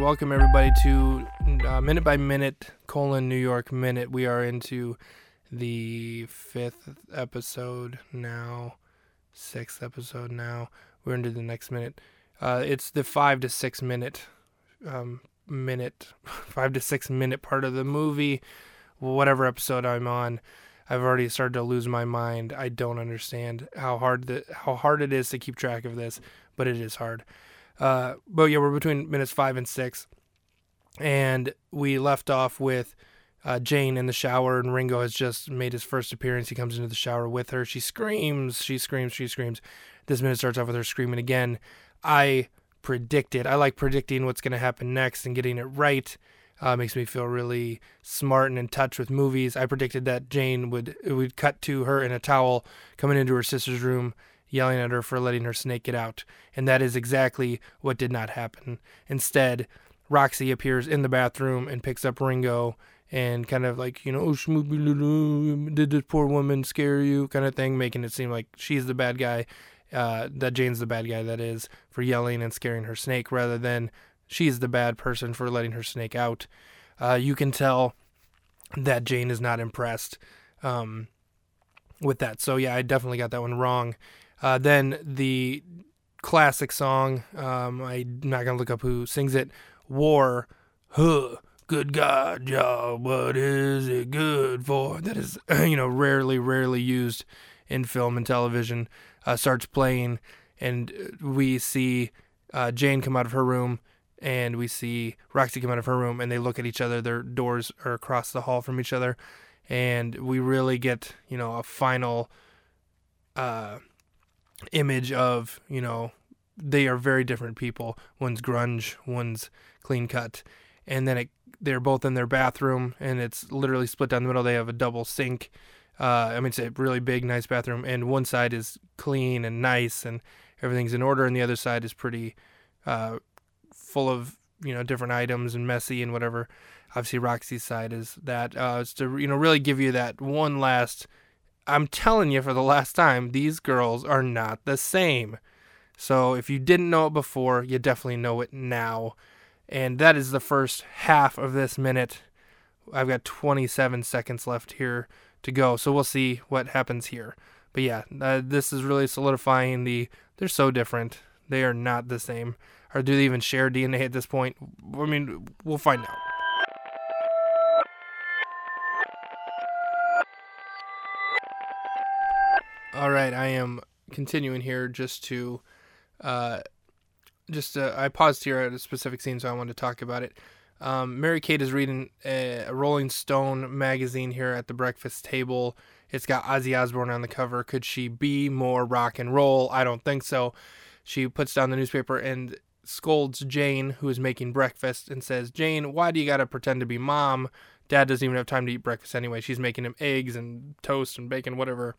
welcome everybody to uh, minute by minute colon New York minute. We are into the fifth episode now, sixth episode now. We're into the next minute. Uh, it's the five to six minute, um, minute, five to six minute part of the movie. Whatever episode I'm on, I've already started to lose my mind. I don't understand how hard the how hard it is to keep track of this, but it is hard. Uh, but yeah, we're between minutes five and six, and we left off with uh, Jane in the shower, and Ringo has just made his first appearance. He comes into the shower with her. She screams, she screams, she screams. This minute starts off with her screaming again. I predicted. I like predicting what's going to happen next and getting it right. Uh, makes me feel really smart and in touch with movies. I predicted that Jane would would cut to her in a towel coming into her sister's room yelling at her for letting her snake get out. And that is exactly what did not happen. Instead, Roxy appears in the bathroom and picks up Ringo and kind of like, you know, oh, did this poor woman scare you kind of thing, making it seem like she's the bad guy, uh, that Jane's the bad guy, that is, for yelling and scaring her snake rather than she's the bad person for letting her snake out. Uh, you can tell that Jane is not impressed um, with that. So, yeah, I definitely got that one wrong. Uh, then the classic song, um, I'm not going to look up who sings it, War, huh, good God, y'all, what is it good for? That is, you know, rarely, rarely used in film and television, uh, starts playing, and we see uh, Jane come out of her room, and we see Roxy come out of her room, and they look at each other. Their doors are across the hall from each other, and we really get, you know, a final. Uh, image of you know they are very different people. One's grunge, one's clean cut, and then it, they're both in their bathroom, and it's literally split down the middle. They have a double sink. Uh, I mean, it's a really big, nice bathroom, and one side is clean and nice, and everything's in order, and the other side is pretty uh, full of you know different items and messy and whatever. Obviously, Roxy's side is that. Uh, it's to you know really give you that one last I'm telling you for the last time, these girls are not the same. So if you didn't know it before, you definitely know it now. And that is the first half of this minute. I've got 27 seconds left here to go. So we'll see what happens here. But yeah, uh, this is really solidifying the. They're so different. They are not the same. Or do they even share DNA at this point? I mean, we'll find out. All right, I am continuing here just to, uh, just uh, I paused here at a specific scene, so I wanted to talk about it. Um, Mary Kate is reading a, a, Rolling Stone magazine here at the breakfast table. It's got Ozzy Osbourne on the cover. Could she be more rock and roll? I don't think so. She puts down the newspaper and scolds Jane, who is making breakfast, and says, Jane, why do you got to pretend to be mom? Dad doesn't even have time to eat breakfast anyway. She's making him eggs and toast and bacon, whatever.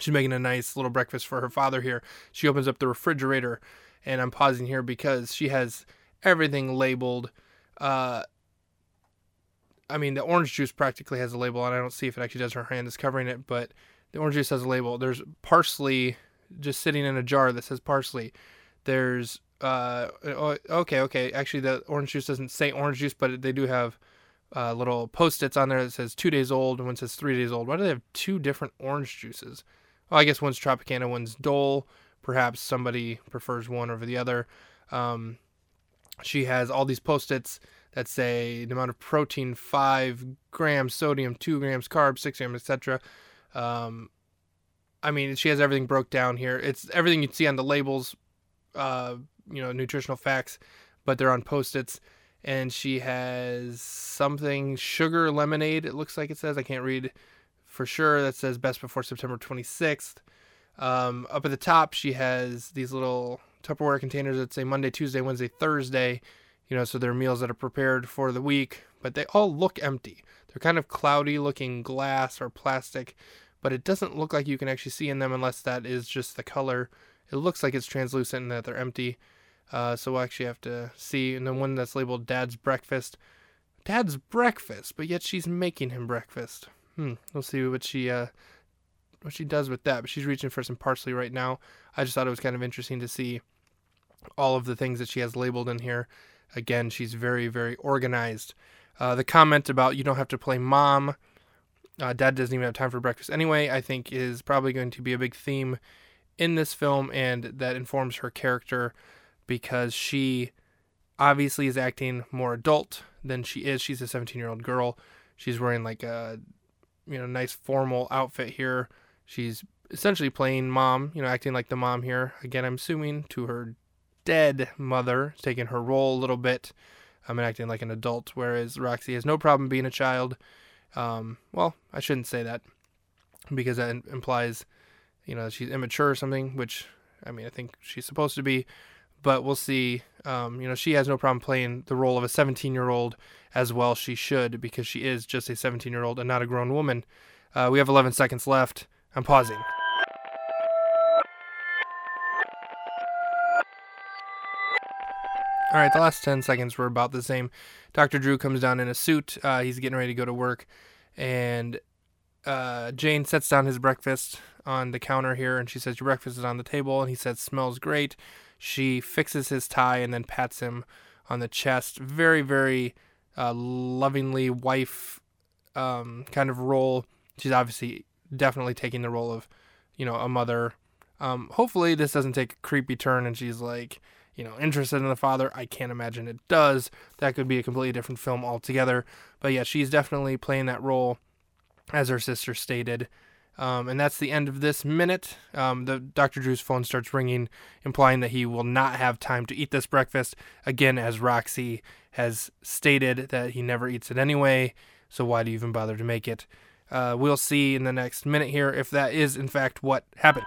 She's making a nice little breakfast for her father here. She opens up the refrigerator, and I'm pausing here because she has everything labeled. Uh, I mean, the orange juice practically has a label, and I don't see if it actually does. Her hand is covering it, but the orange juice has a label. There's parsley just sitting in a jar that says parsley. There's uh, oh, okay, okay. Actually, the orange juice doesn't say orange juice, but they do have uh, little post-its on there that says two days old and one says three days old. Why do they have two different orange juices? Well, I guess one's Tropicana, one's Dole. Perhaps somebody prefers one over the other. Um, she has all these post-its that say the amount of protein, five grams, sodium, two grams, carbs, six grams, etc. Um, I mean, she has everything broke down here. It's everything you'd see on the labels, uh, you know, nutritional facts, but they're on post-its. And she has something sugar lemonade. It looks like it says. I can't read for sure that says best before September 26th. Um, up at the top, she has these little Tupperware containers that say Monday, Tuesday, Wednesday, Thursday. You know, so they're meals that are prepared for the week, but they all look empty. They're kind of cloudy looking glass or plastic, but it doesn't look like you can actually see in them unless that is just the color. It looks like it's translucent and that they're empty. Uh, so we'll actually have to see. And then one that's labeled Dad's Breakfast. Dad's Breakfast, but yet she's making him breakfast. Hmm. We'll see what she uh what she does with that. But she's reaching for some parsley right now. I just thought it was kind of interesting to see all of the things that she has labeled in here. Again, she's very, very organized. Uh, the comment about you don't have to play mom, uh, dad doesn't even have time for breakfast anyway, I think is probably going to be a big theme in this film, and that informs her character because she obviously is acting more adult than she is. She's a 17 year old girl. She's wearing like a you know nice formal outfit here. She's essentially playing mom, you know, acting like the mom here. Again, I'm assuming to her dead mother, taking her role a little bit. I'm um, acting like an adult, whereas Roxy has no problem being a child. Um, well, I shouldn't say that because that implies, you know, she's immature or something, which I mean, I think she's supposed to be but we'll see. Um, you know, she has no problem playing the role of a 17 year old as well. She should because she is just a 17 year old and not a grown woman. Uh, we have 11 seconds left. I'm pausing. All right, the last 10 seconds were about the same. Dr. Drew comes down in a suit. Uh, he's getting ready to go to work. And uh, Jane sets down his breakfast on the counter here and she says, Your breakfast is on the table. And he says, Smells great. She fixes his tie and then pats him on the chest. Very, very uh, lovingly wife um, kind of role. She's obviously definitely taking the role of, you know, a mother. Um, hopefully, this doesn't take a creepy turn and she's like, you know, interested in the father. I can't imagine it does. That could be a completely different film altogether. But yeah, she's definitely playing that role, as her sister stated. Um, and that's the end of this minute. Um, the Dr. Drew's phone starts ringing, implying that he will not have time to eat this breakfast. Again, as Roxy has stated that he never eats it anyway, so why do you even bother to make it? Uh, we'll see in the next minute here if that is in fact what happens.